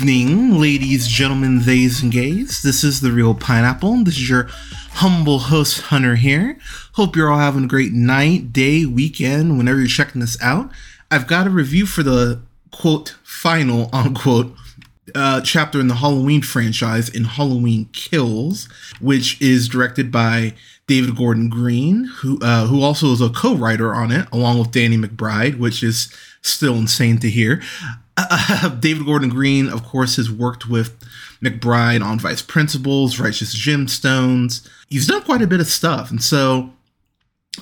Evening, ladies, gentlemen, theys, and gays. This is the Reel Pineapple. This is your humble host, Hunter, here. Hope you're all having a great night, day, weekend, whenever you're checking this out. I've got a review for the quote, final, unquote, uh, chapter in the Halloween franchise in Halloween Kills, which is directed by David Gordon Green, who uh, who also is a co-writer on it, along with Danny McBride, which is still insane to hear. Uh, David Gordon Green, of course, has worked with McBride on Vice Principals, Righteous Gemstones. He's done quite a bit of stuff, and so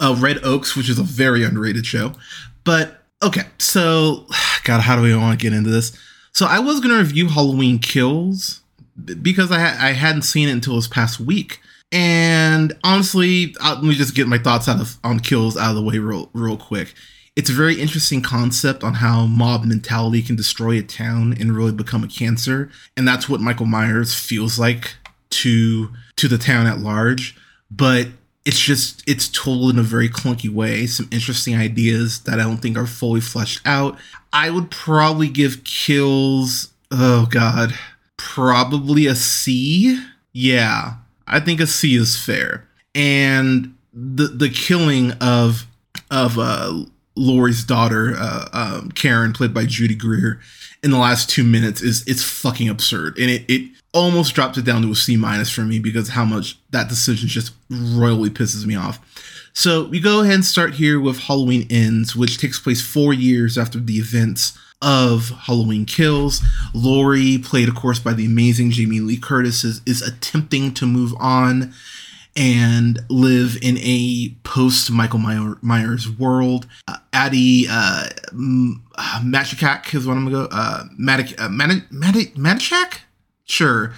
uh, Red Oaks, which is a very underrated show. But okay, so God, how do we want to get into this? So I was gonna review Halloween Kills because I I hadn't seen it until this past week, and honestly, uh, let me just get my thoughts out of on Kills out of the way real real quick. It's a very interesting concept on how mob mentality can destroy a town and really become a cancer, and that's what Michael Myers feels like to to the town at large. But it's just it's told in a very clunky way. Some interesting ideas that I don't think are fully fleshed out. I would probably give Kills. Oh God, probably a C. Yeah, I think a C is fair. And the the killing of of uh Laurie's daughter, uh, um, Karen, played by Judy Greer, in the last two minutes is it's fucking absurd, and it it almost dropped it down to a C minus for me because how much that decision just royally pisses me off. So we go ahead and start here with Halloween Ends, which takes place four years after the events of Halloween Kills. Laurie, played of course by the amazing Jamie Lee Curtis, is, is attempting to move on and live in a post Michael Myers world. Uh, Addie uh, Matichak is what I'm gonna go. Uh, Matic, uh, Matichak? Sure.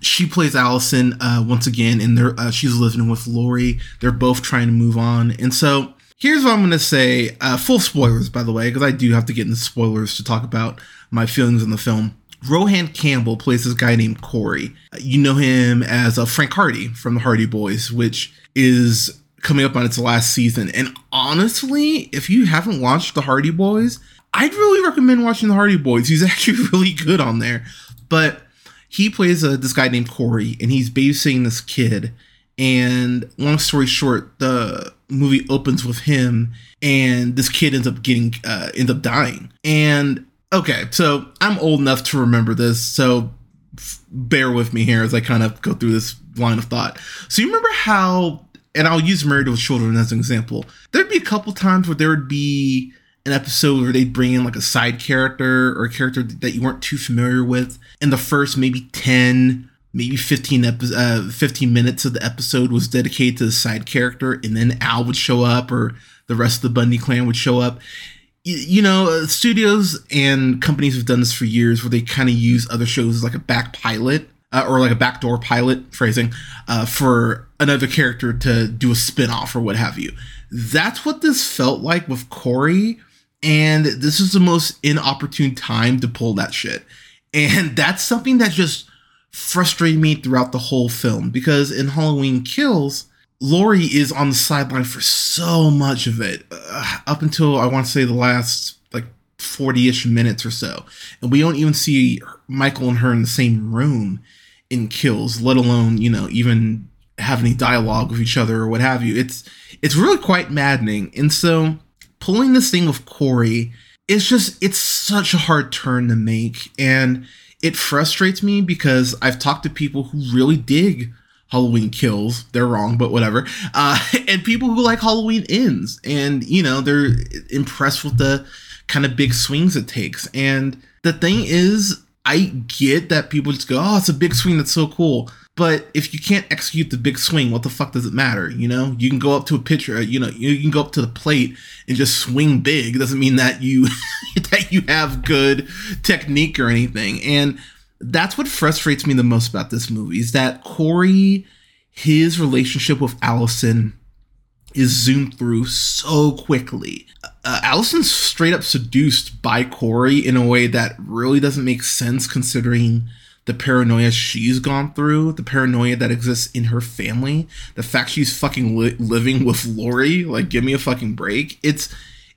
She plays Allison uh, once again, and they're, uh, she's living with Laurie. They're both trying to move on. And so here's what I'm going to say uh, full spoilers, by the way, because I do have to get into spoilers to talk about my feelings in the film. Rohan Campbell plays this guy named Corey. You know him as uh, Frank Hardy from the Hardy Boys, which is coming up on its last season. And honestly, if you haven't watched the Hardy Boys, I'd really recommend watching the Hardy Boys. He's actually really good on there. But he plays uh, this guy named Corey, and he's babysitting this kid. And long story short, the movie opens with him, and this kid ends up getting uh, ends up dying. And okay, so I'm old enough to remember this, so bear with me here as I kind of go through this line of thought. So you remember how, and I'll use Married with Children as an example. There'd be a couple times where there would be an episode where they'd bring in like a side character or a character that you weren't too familiar with. and the first maybe 10, maybe 15, epi- uh, 15 minutes of the episode was dedicated to the side character, and then Al would show up or the rest of the Bundy clan would show up you know, uh, studios and companies have done this for years where they kind of use other shows as like a back pilot uh, or like a backdoor pilot phrasing uh, for another character to do a spin-off or what have you. That's what this felt like with Corey, and this is the most inopportune time to pull that shit. And that's something that just frustrated me throughout the whole film because in Halloween Kills, Laurie is on the sideline for so much of it, uh, up until I want to say the last like 40 ish minutes or so. And we don't even see Michael and her in the same room in kills, let alone, you know, even have any dialogue with each other or what have you. It's it's really quite maddening. And so pulling this thing with Corey, it's just it's such a hard turn to make. And it frustrates me because I've talked to people who really dig Halloween kills. They're wrong, but whatever. Uh, and people who like Halloween ends, and you know they're impressed with the kind of big swings it takes. And the thing is, I get that people just go, "Oh, it's a big swing. That's so cool." But if you can't execute the big swing, what the fuck does it matter? You know, you can go up to a pitcher, uh, you know, you can go up to the plate and just swing big. It doesn't mean that you that you have good technique or anything. And that's what frustrates me the most about this movie is that Corey, his relationship with Allison is zoomed through so quickly. Uh, Allison's straight up seduced by Corey in a way that really doesn't make sense considering the paranoia she's gone through, the paranoia that exists in her family, the fact she's fucking li- living with Laurie, like give me a fucking break. It's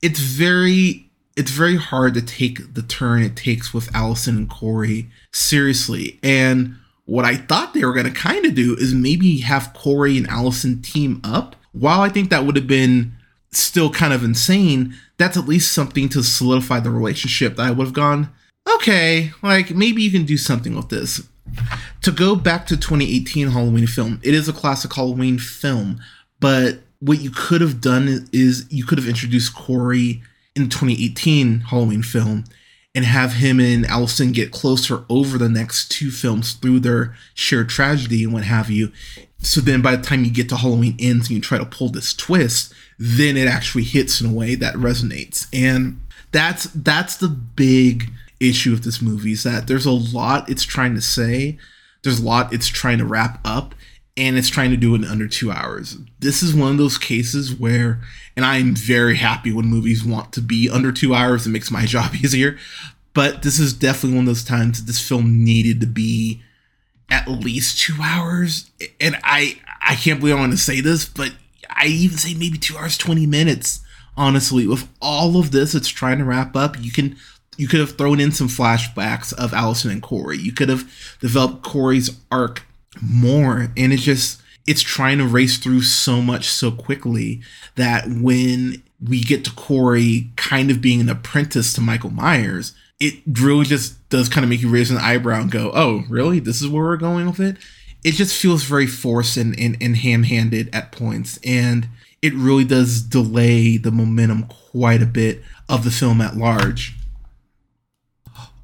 it's very it's very hard to take the turn it takes with Allison and Corey seriously. And what I thought they were to kind of do is maybe have Corey and Allison team up. While I think that would have been still kind of insane, that's at least something to solidify the relationship that I would have gone, okay, like maybe you can do something with this. To go back to 2018 Halloween film, it is a classic Halloween film, but what you could have done is you could have introduced Corey in 2018 Halloween film and have him and Allison get closer over the next two films through their shared tragedy and what have you. So then by the time you get to Halloween ends and you try to pull this twist, then it actually hits in a way that resonates. And that's that's the big issue of this movie is that there's a lot it's trying to say, there's a lot it's trying to wrap up, and it's trying to do it in under two hours. This is one of those cases where, and I'm very happy when movies want to be under two hours. It makes my job easier. But this is definitely one of those times that this film needed to be at least two hours. And I, I can't believe I want to say this, but I even say maybe two hours twenty minutes. Honestly, with all of this, it's trying to wrap up. You can you could have thrown in some flashbacks of Allison and Corey. You could have developed Corey's arc more and it's just it's trying to race through so much so quickly that when we get to Corey kind of being an apprentice to Michael Myers, it really just does kind of make you raise an eyebrow and go, oh, really? This is where we're going with it? It just feels very forced and, and, and ham handed at points. And it really does delay the momentum quite a bit of the film at large.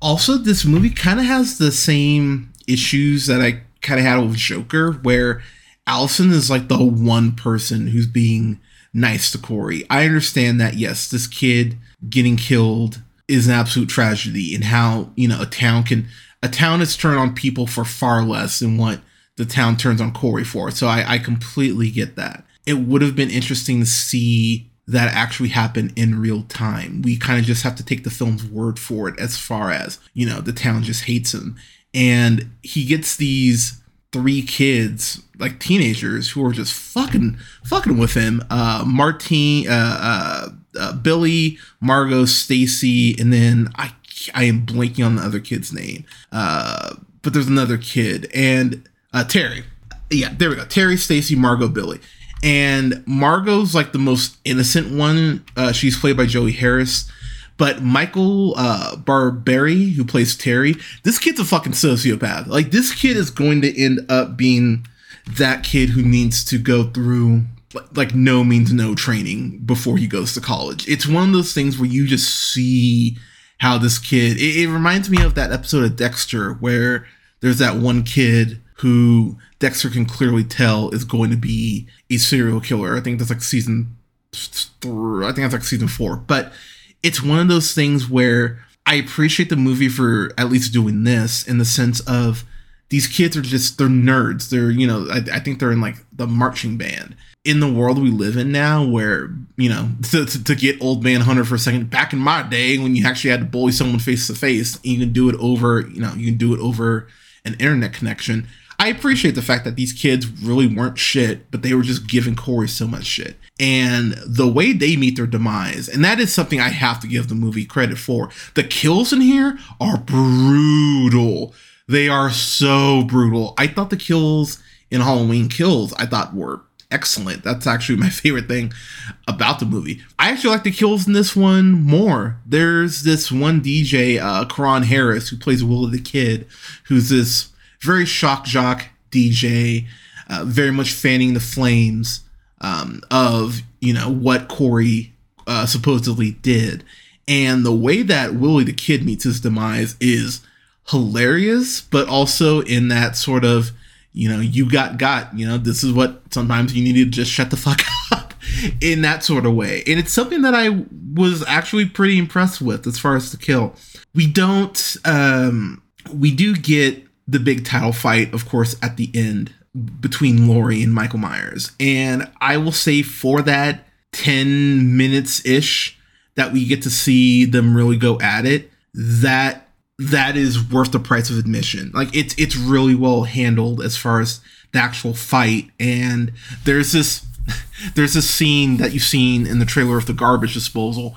Also, this movie kind of has the same issues that I kind of had with Joker, where Allison is like the one person who's being nice to Corey. I understand that, yes, this kid getting killed is an absolute tragedy, and how, you know, a town can, a town is turned on people for far less than what the town turns on Corey for. So I, I completely get that. It would have been interesting to see that actually happen in real time. We kind of just have to take the film's word for it as far as, you know, the town just hates him and he gets these three kids like teenagers who are just fucking fucking with him. Uh martine uh, uh, uh billy margot stacy and then i i am blanking on the other kid's name. Uh but there's another kid and uh terry. Yeah there we go. Terry stacy margot billy. And margot's like the most innocent one. Uh she's played by joey harris but Michael uh, Barbieri, who plays Terry, this kid's a fucking sociopath. Like this kid is going to end up being that kid who needs to go through like no means no training before he goes to college. It's one of those things where you just see how this kid. It, it reminds me of that episode of Dexter where there's that one kid who Dexter can clearly tell is going to be a serial killer. I think that's like season. Three, I think that's like season four, but it's one of those things where I appreciate the movie for at least doing this in the sense of these kids are just they're nerds. They're you know I, I think they're in like the marching band in the world we live in now, where you know to, to, to, get old man hunter for a second. Back in my day, when you actually had to bully someone face to face, you can do it over you know you can do it over an internet connection. I appreciate the fact that these kids really weren't shit, but they were just giving Corey so much shit. And the way they meet their demise, and that is something I have to give the movie credit for. The kills in here are brutal. They are so brutal. I thought the kills in Halloween Kills, I thought were excellent. That's actually my favorite thing about the movie. I actually like the kills in this one more. There's this one DJ, uh, Keraun Harris, who plays Willie the Kid, who's this very shock jock DJ, uh, very much fanning the flames um, of you know what Corey uh, supposedly did, and the way that Willie the Kid meets his demise is hilarious, but also in that sort of you know you got got you know this is what sometimes you need to just shut the fuck up in that sort of way, and it's something that I was actually pretty impressed with as far as the kill. We don't um we do get the big title fight, of course, at the end between Laurie and Michael Myers. And I will say for that 10 minutes ish that we get to see them really go at it, that that is worth the price of admission. Like it's it's really well handled as far as the actual fight. And there's this there's this scene that you've seen in the trailer of the garbage disposal.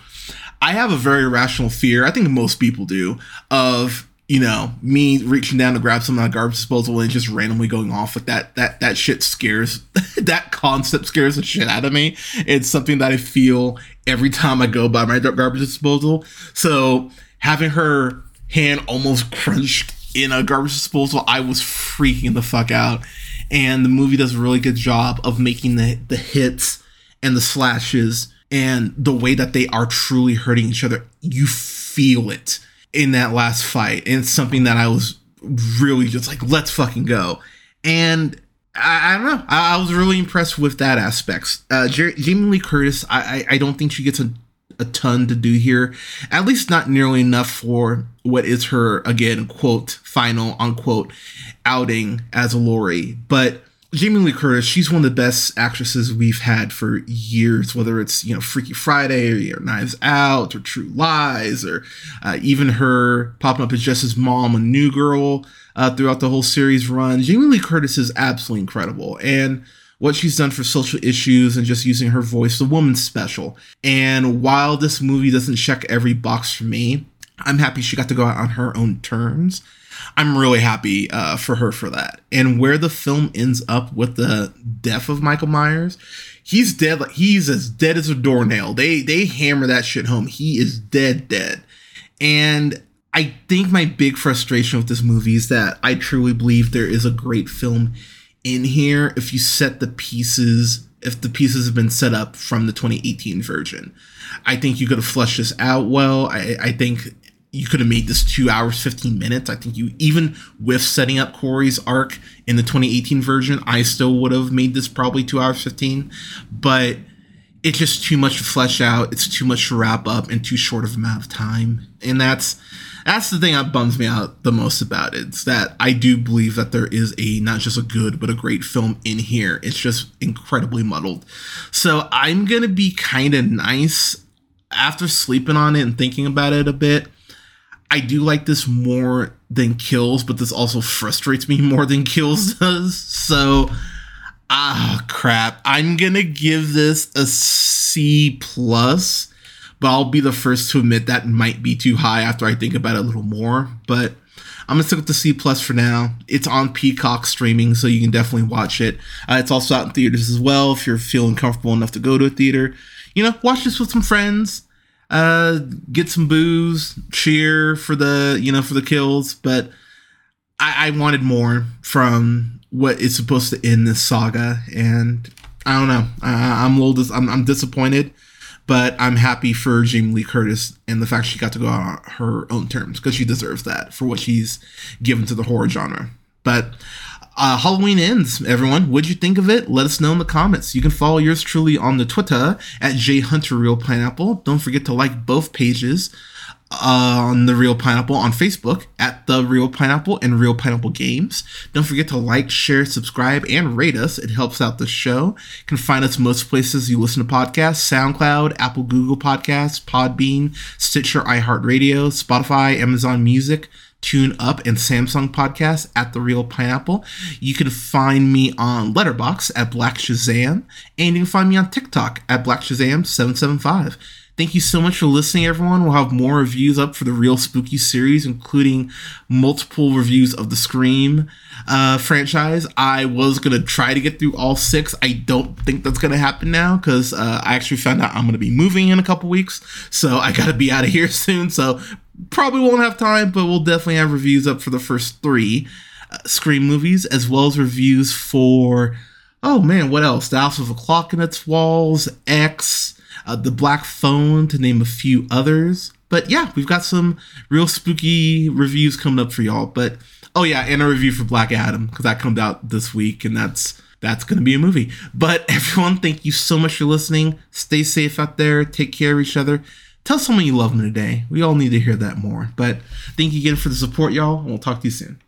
I have a very rational fear, I think most people do, of you know, me reaching down to grab some of my garbage disposal and just randomly going off with that that that shit scares that concept scares the shit out of me. It's something that I feel every time I go by my garbage disposal. So having her hand almost crunched in a garbage disposal, I was freaking the fuck out. And the movie does a really good job of making the the hits and the slashes and the way that they are truly hurting each other. You feel it in that last fight. And it's something that I was really just like, let's fucking go. And I, I don't know. I, I, was really impressed with that aspect. Uh, Jer- Jamie Lee Curtis, I, I, I don't think she gets a, a ton to do here, at least not nearly enough for what is her, again, quote, final, unquote, outing as a Laurie. But Jamie Lee Curtis, she's one of the best actresses we've had for years, whether it's, you know, Freaky Friday or, Knives Out or True Lies or uh, even her popping up as Jess's mom, a new girl uh, throughout the whole series run. Jamie Lee Curtis is absolutely incredible. And what she's done for social issues and just using her voice, the woman's special. And while this movie doesn't check every box for me, I'm happy she got to go out on her own terms I'm really happy uh, for her for that. And where the film ends up with the death of Michael Myers, he's dead. He's as dead as a doornail. They they hammer that shit home. He is dead, dead. And I think my big frustration with this movie is that I truly believe there is a great film in here if you set the pieces if the pieces have been set up from the 2018 version. I think you could have fleshed this out well. I, I think you could have made this two hours 15 minutes. I think you even with setting up corey's arc in the 2018 version i still would have made this probably two hours 15 but it's just too much to flesh out. It's too much to wrap up in too short of amount of time. And that's that's the thing that bums me out the most about it it's that i do believe that there is a not just a good but a great film in here. It's just incredibly muddled. So i'm gonna be kind of nice after sleeping on it and thinking about it a bit I do like this more than Kills, but this also frustrates me more than Kills does. So, ah, crap. I'm gonna give this a C plus, but I'll be the first to admit that might be too high after I think about it a little more. But I'm gonna stick with the C plus for now. It's on Peacock streaming, so you can definitely watch it. Uh, it's also out in theaters as well if you're feeling comfortable enough to go to a theater. You know, watch this with some friends uh, get some booze, cheer for the you know for the kills, but I, I wanted more from what is supposed to end this saga, and I don't know. I, I'm a little dis- I'm, I'm disappointed, but I'm happy for Jamie Lee Curtis and the fact she got to go on her own terms because she deserves that for what she's given to the horror genre. But uh, Halloween ends, everyone. What'd you think of it? Let us know in the comments. You can follow yours truly on the Twitter at jhunterreelpineapple. Don't forget to like both pages uh, on the Reel Pineapple on Facebook at the Reel Pineapple and Reel Pineapple Games. Don't forget to like, share, subscribe, and rate us. It helps out the show. You can find us most places you listen to podcasts: SoundCloud, Apple, Google Podcasts, Podbean, Stitcher, iHeartRadio, Spotify, Amazon Music. Tune Up and Samsung podcast at The Reel Pineapple. You can find me on Letterboxd at Black Shazam, and you can find me on TikTok at Black Shazam775. Thank you so much for listening, everyone. We'll have more reviews up for the Reel Spooky series, including multiple reviews of the Scream uh, franchise. I was going to try to get through all six. I don't think that's going to happen now because uh, I actually found out I'm going to be moving in a couple weeks. So I got to be out of here soon. So probably won't have time, but we'll definitely have reviews up for the first three uh, Scream movies, as well as reviews for, oh man, what else? The House of a Clock in Its Walls, X, uh, The Black Phone, to name a few others. But yeah, we've got some real spooky reviews coming up for y'all. But oh yeah, and a review for Black Adam because that comes out this week, and that's that's going to be a movie. But everyone, thank you so much for listening. Stay safe out there. Take care of each other tell someone you love them today. We all need to hear that more. But thank you again for the support, y'all, and we'll talk to you soon.